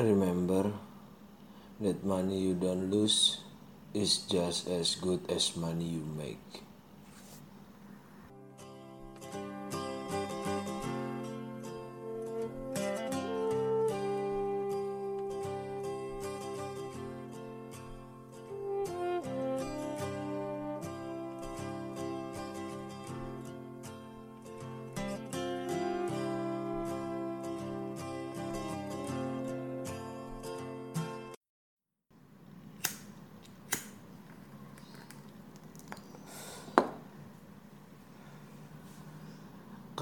Remember that money you don't lose is just as good as money you make.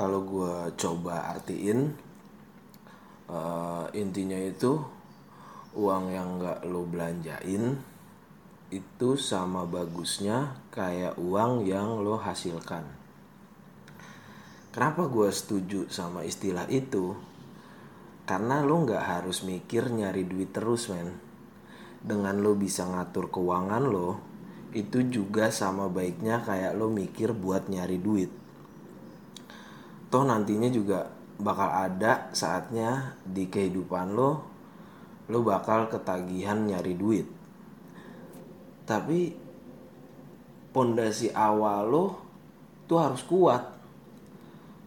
Kalau gue coba artiin, uh, intinya itu uang yang nggak lo belanjain itu sama bagusnya kayak uang yang lo hasilkan. Kenapa gue setuju sama istilah itu? Karena lo nggak harus mikir nyari duit terus men. Dengan lo bisa ngatur keuangan lo, itu juga sama baiknya kayak lo mikir buat nyari duit toh nantinya juga bakal ada saatnya di kehidupan lo lo bakal ketagihan nyari duit. Tapi pondasi awal lo tuh harus kuat.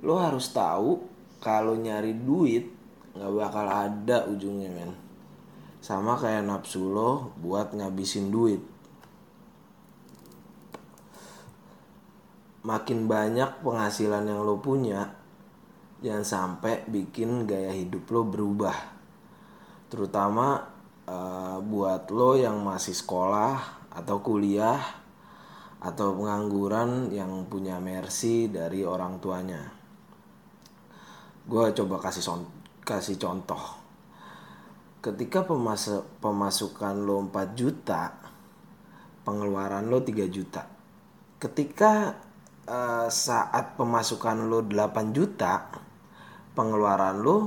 Lo harus tahu kalau nyari duit nggak bakal ada ujungnya men. Sama kayak nafsu lo buat ngabisin duit makin banyak penghasilan yang lo punya jangan sampai bikin gaya hidup lo berubah. Terutama uh, buat lo yang masih sekolah atau kuliah atau pengangguran yang punya mercy dari orang tuanya. Gue coba kasih kasih contoh. Ketika pemas pemasukan lo 4 juta pengeluaran lo 3 juta. Ketika uh, saat pemasukan lo 8 juta pengeluaran lo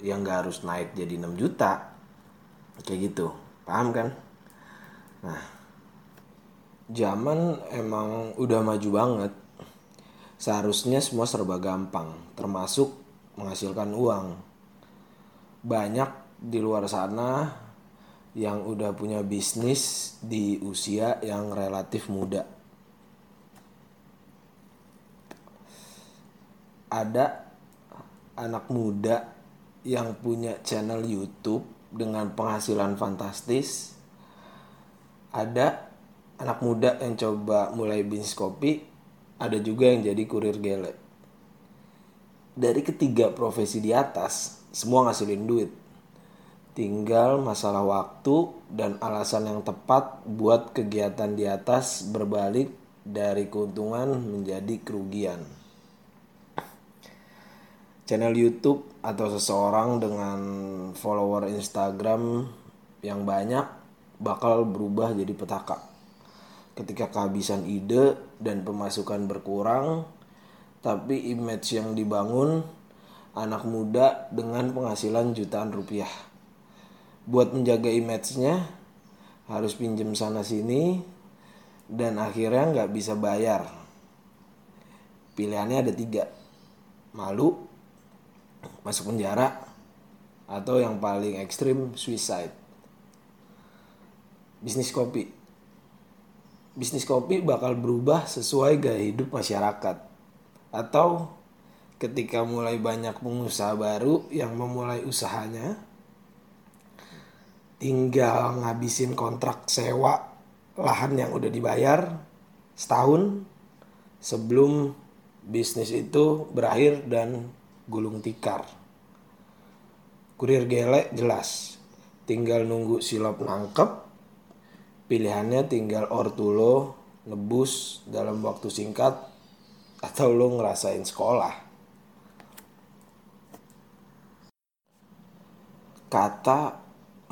yang gak harus naik jadi 6 juta. Kayak gitu. Paham kan? Nah zaman emang udah maju banget. Seharusnya semua serba gampang termasuk menghasilkan uang. Banyak di luar sana yang udah punya bisnis di usia yang relatif muda ada anak muda yang punya channel YouTube dengan penghasilan fantastis. Ada anak muda yang coba mulai bisnis kopi, ada juga yang jadi kurir gele. Dari ketiga profesi di atas, semua ngasilin duit. Tinggal masalah waktu dan alasan yang tepat buat kegiatan di atas berbalik dari keuntungan menjadi kerugian channel YouTube atau seseorang dengan follower Instagram yang banyak bakal berubah jadi petaka. Ketika kehabisan ide dan pemasukan berkurang, tapi image yang dibangun anak muda dengan penghasilan jutaan rupiah. Buat menjaga image-nya harus pinjem sana sini dan akhirnya nggak bisa bayar. Pilihannya ada tiga, malu, masuk penjara atau yang paling ekstrim suicide. Bisnis kopi. Bisnis kopi bakal berubah sesuai gaya hidup masyarakat. Atau ketika mulai banyak pengusaha baru yang memulai usahanya tinggal ngabisin kontrak sewa lahan yang udah dibayar setahun sebelum bisnis itu berakhir dan gulung tikar. Kurir gele jelas, tinggal nunggu silop nangkep, pilihannya tinggal ortulo nebus dalam waktu singkat atau lo ngerasain sekolah. Kata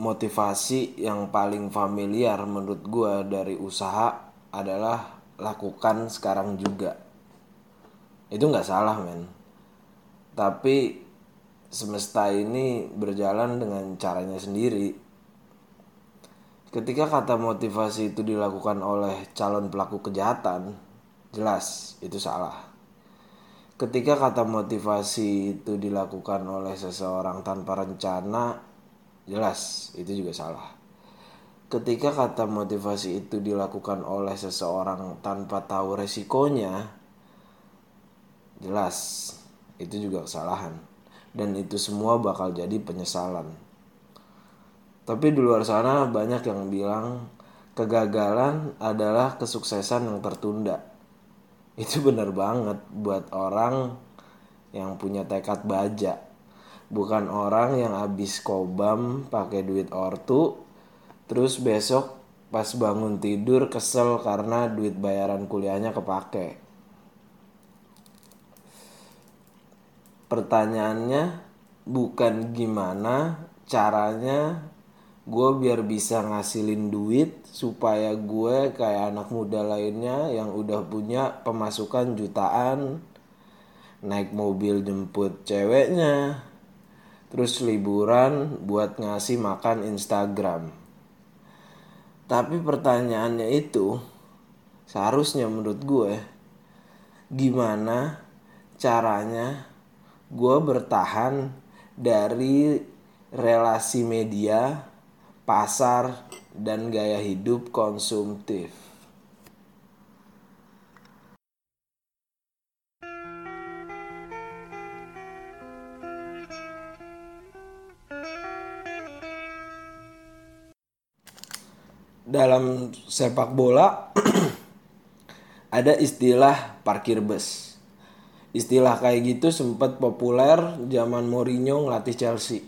motivasi yang paling familiar menurut gue dari usaha adalah lakukan sekarang juga. Itu nggak salah men tapi semesta ini berjalan dengan caranya sendiri. Ketika kata motivasi itu dilakukan oleh calon pelaku kejahatan, jelas itu salah. Ketika kata motivasi itu dilakukan oleh seseorang tanpa rencana, jelas itu juga salah ketika kata motivasi itu dilakukan oleh seseorang tanpa tahu resikonya jelas itu juga kesalahan. Dan itu semua bakal jadi penyesalan. Tapi di luar sana banyak yang bilang kegagalan adalah kesuksesan yang tertunda. Itu benar banget buat orang yang punya tekad baja. Bukan orang yang habis kobam pakai duit ortu terus besok pas bangun tidur kesel karena duit bayaran kuliahnya kepake pertanyaannya bukan gimana caranya gue biar bisa ngasilin duit supaya gue kayak anak muda lainnya yang udah punya pemasukan jutaan naik mobil jemput ceweknya terus liburan buat ngasih makan Instagram. Tapi pertanyaannya itu seharusnya menurut gue gimana caranya gue bertahan dari relasi media pasar, dan gaya hidup konsumtif. Dalam sepak bola ada istilah parkir bus. Istilah kayak gitu sempat populer zaman Mourinho ngelatih Chelsea.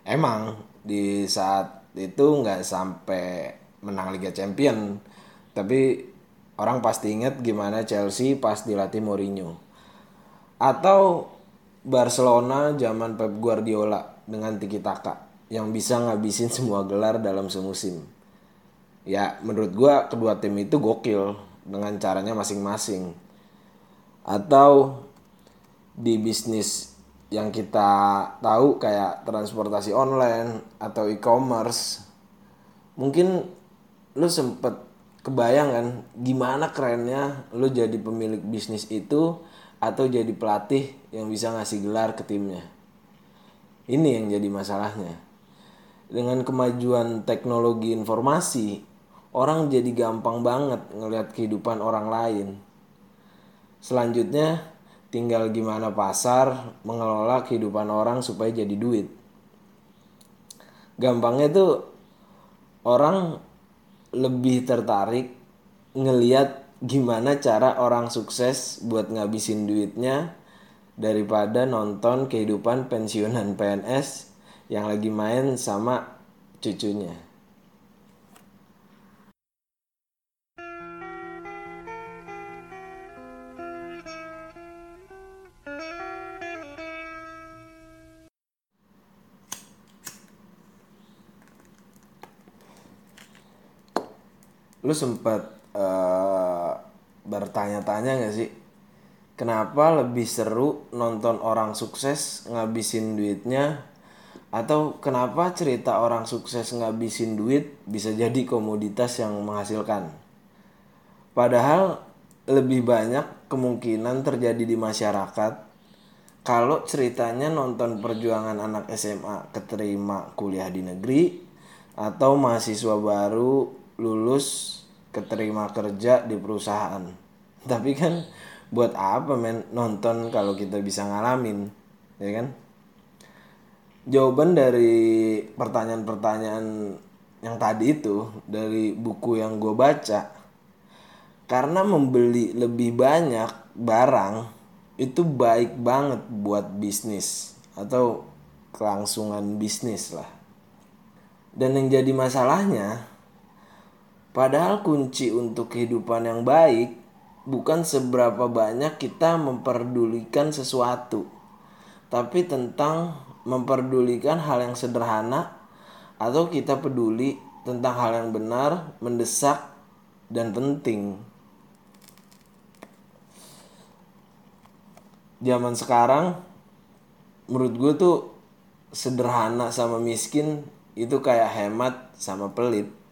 Emang di saat itu nggak sampai menang Liga Champion tapi orang pasti inget gimana Chelsea pas dilatih Mourinho. Atau Barcelona zaman Pep Guardiola dengan Tiki Taka yang bisa ngabisin semua gelar dalam semusim. Ya menurut gue kedua tim itu gokil dengan caranya masing-masing. Atau di bisnis yang kita tahu kayak transportasi online atau e-commerce mungkin lu sempet kebayang kan gimana kerennya lu jadi pemilik bisnis itu atau jadi pelatih yang bisa ngasih gelar ke timnya. Ini yang jadi masalahnya. Dengan kemajuan teknologi informasi orang jadi gampang banget ngelihat kehidupan orang lain. Selanjutnya tinggal gimana pasar mengelola kehidupan orang supaya jadi duit gampangnya tuh orang lebih tertarik ngeliat gimana cara orang sukses buat ngabisin duitnya daripada nonton kehidupan pensiunan PNS yang lagi main sama cucunya. Lu sempat uh, bertanya-tanya gak sih kenapa lebih seru nonton orang sukses ngabisin duitnya atau kenapa cerita orang sukses ngabisin duit bisa jadi komoditas yang menghasilkan? Padahal lebih banyak kemungkinan terjadi di masyarakat kalau ceritanya nonton perjuangan anak SMA keterima kuliah di negeri atau mahasiswa baru lulus keterima kerja di perusahaan. Tapi kan buat apa men? Nonton kalau kita bisa ngalamin ya kan? Jawaban dari pertanyaan-pertanyaan yang tadi itu dari buku yang gue baca karena membeli lebih banyak barang itu baik banget buat bisnis atau kelangsungan bisnis lah. Dan yang jadi masalahnya Padahal kunci untuk kehidupan yang baik bukan seberapa banyak kita memperdulikan sesuatu, tapi tentang memperdulikan hal yang sederhana atau kita peduli tentang hal yang benar, mendesak, dan penting. Zaman sekarang menurut gue tuh sederhana sama miskin itu kayak hemat sama pelit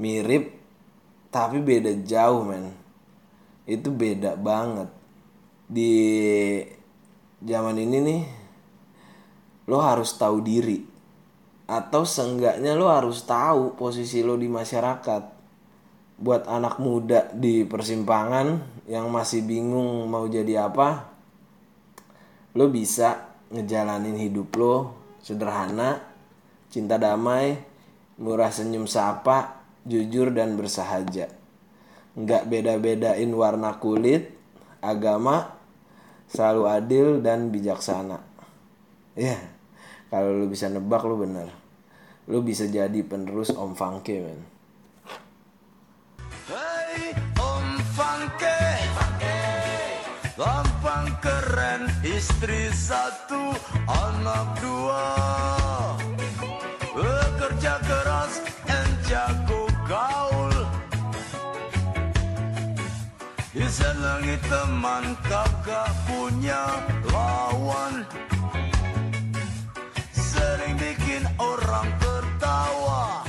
mirip tapi beda jauh men. Itu beda banget. Di zaman ini nih lo harus tahu diri. Atau seenggaknya lo harus tahu posisi lo di masyarakat. Buat anak muda di persimpangan yang masih bingung mau jadi apa lo bisa ngejalanin hidup lo sederhana cinta damai murah senyum sapa jujur dan bersahaja. Nggak beda-bedain warna kulit agama selalu adil dan bijaksana. Ya kalau lo bisa nebak lo bener. Lo bisa jadi penerus Om Fangke men. Hey Om Fangke. Gampang keren Istri satu Anak dua disenangi teman kagak punya lawan. Sering bikin orang tertawa.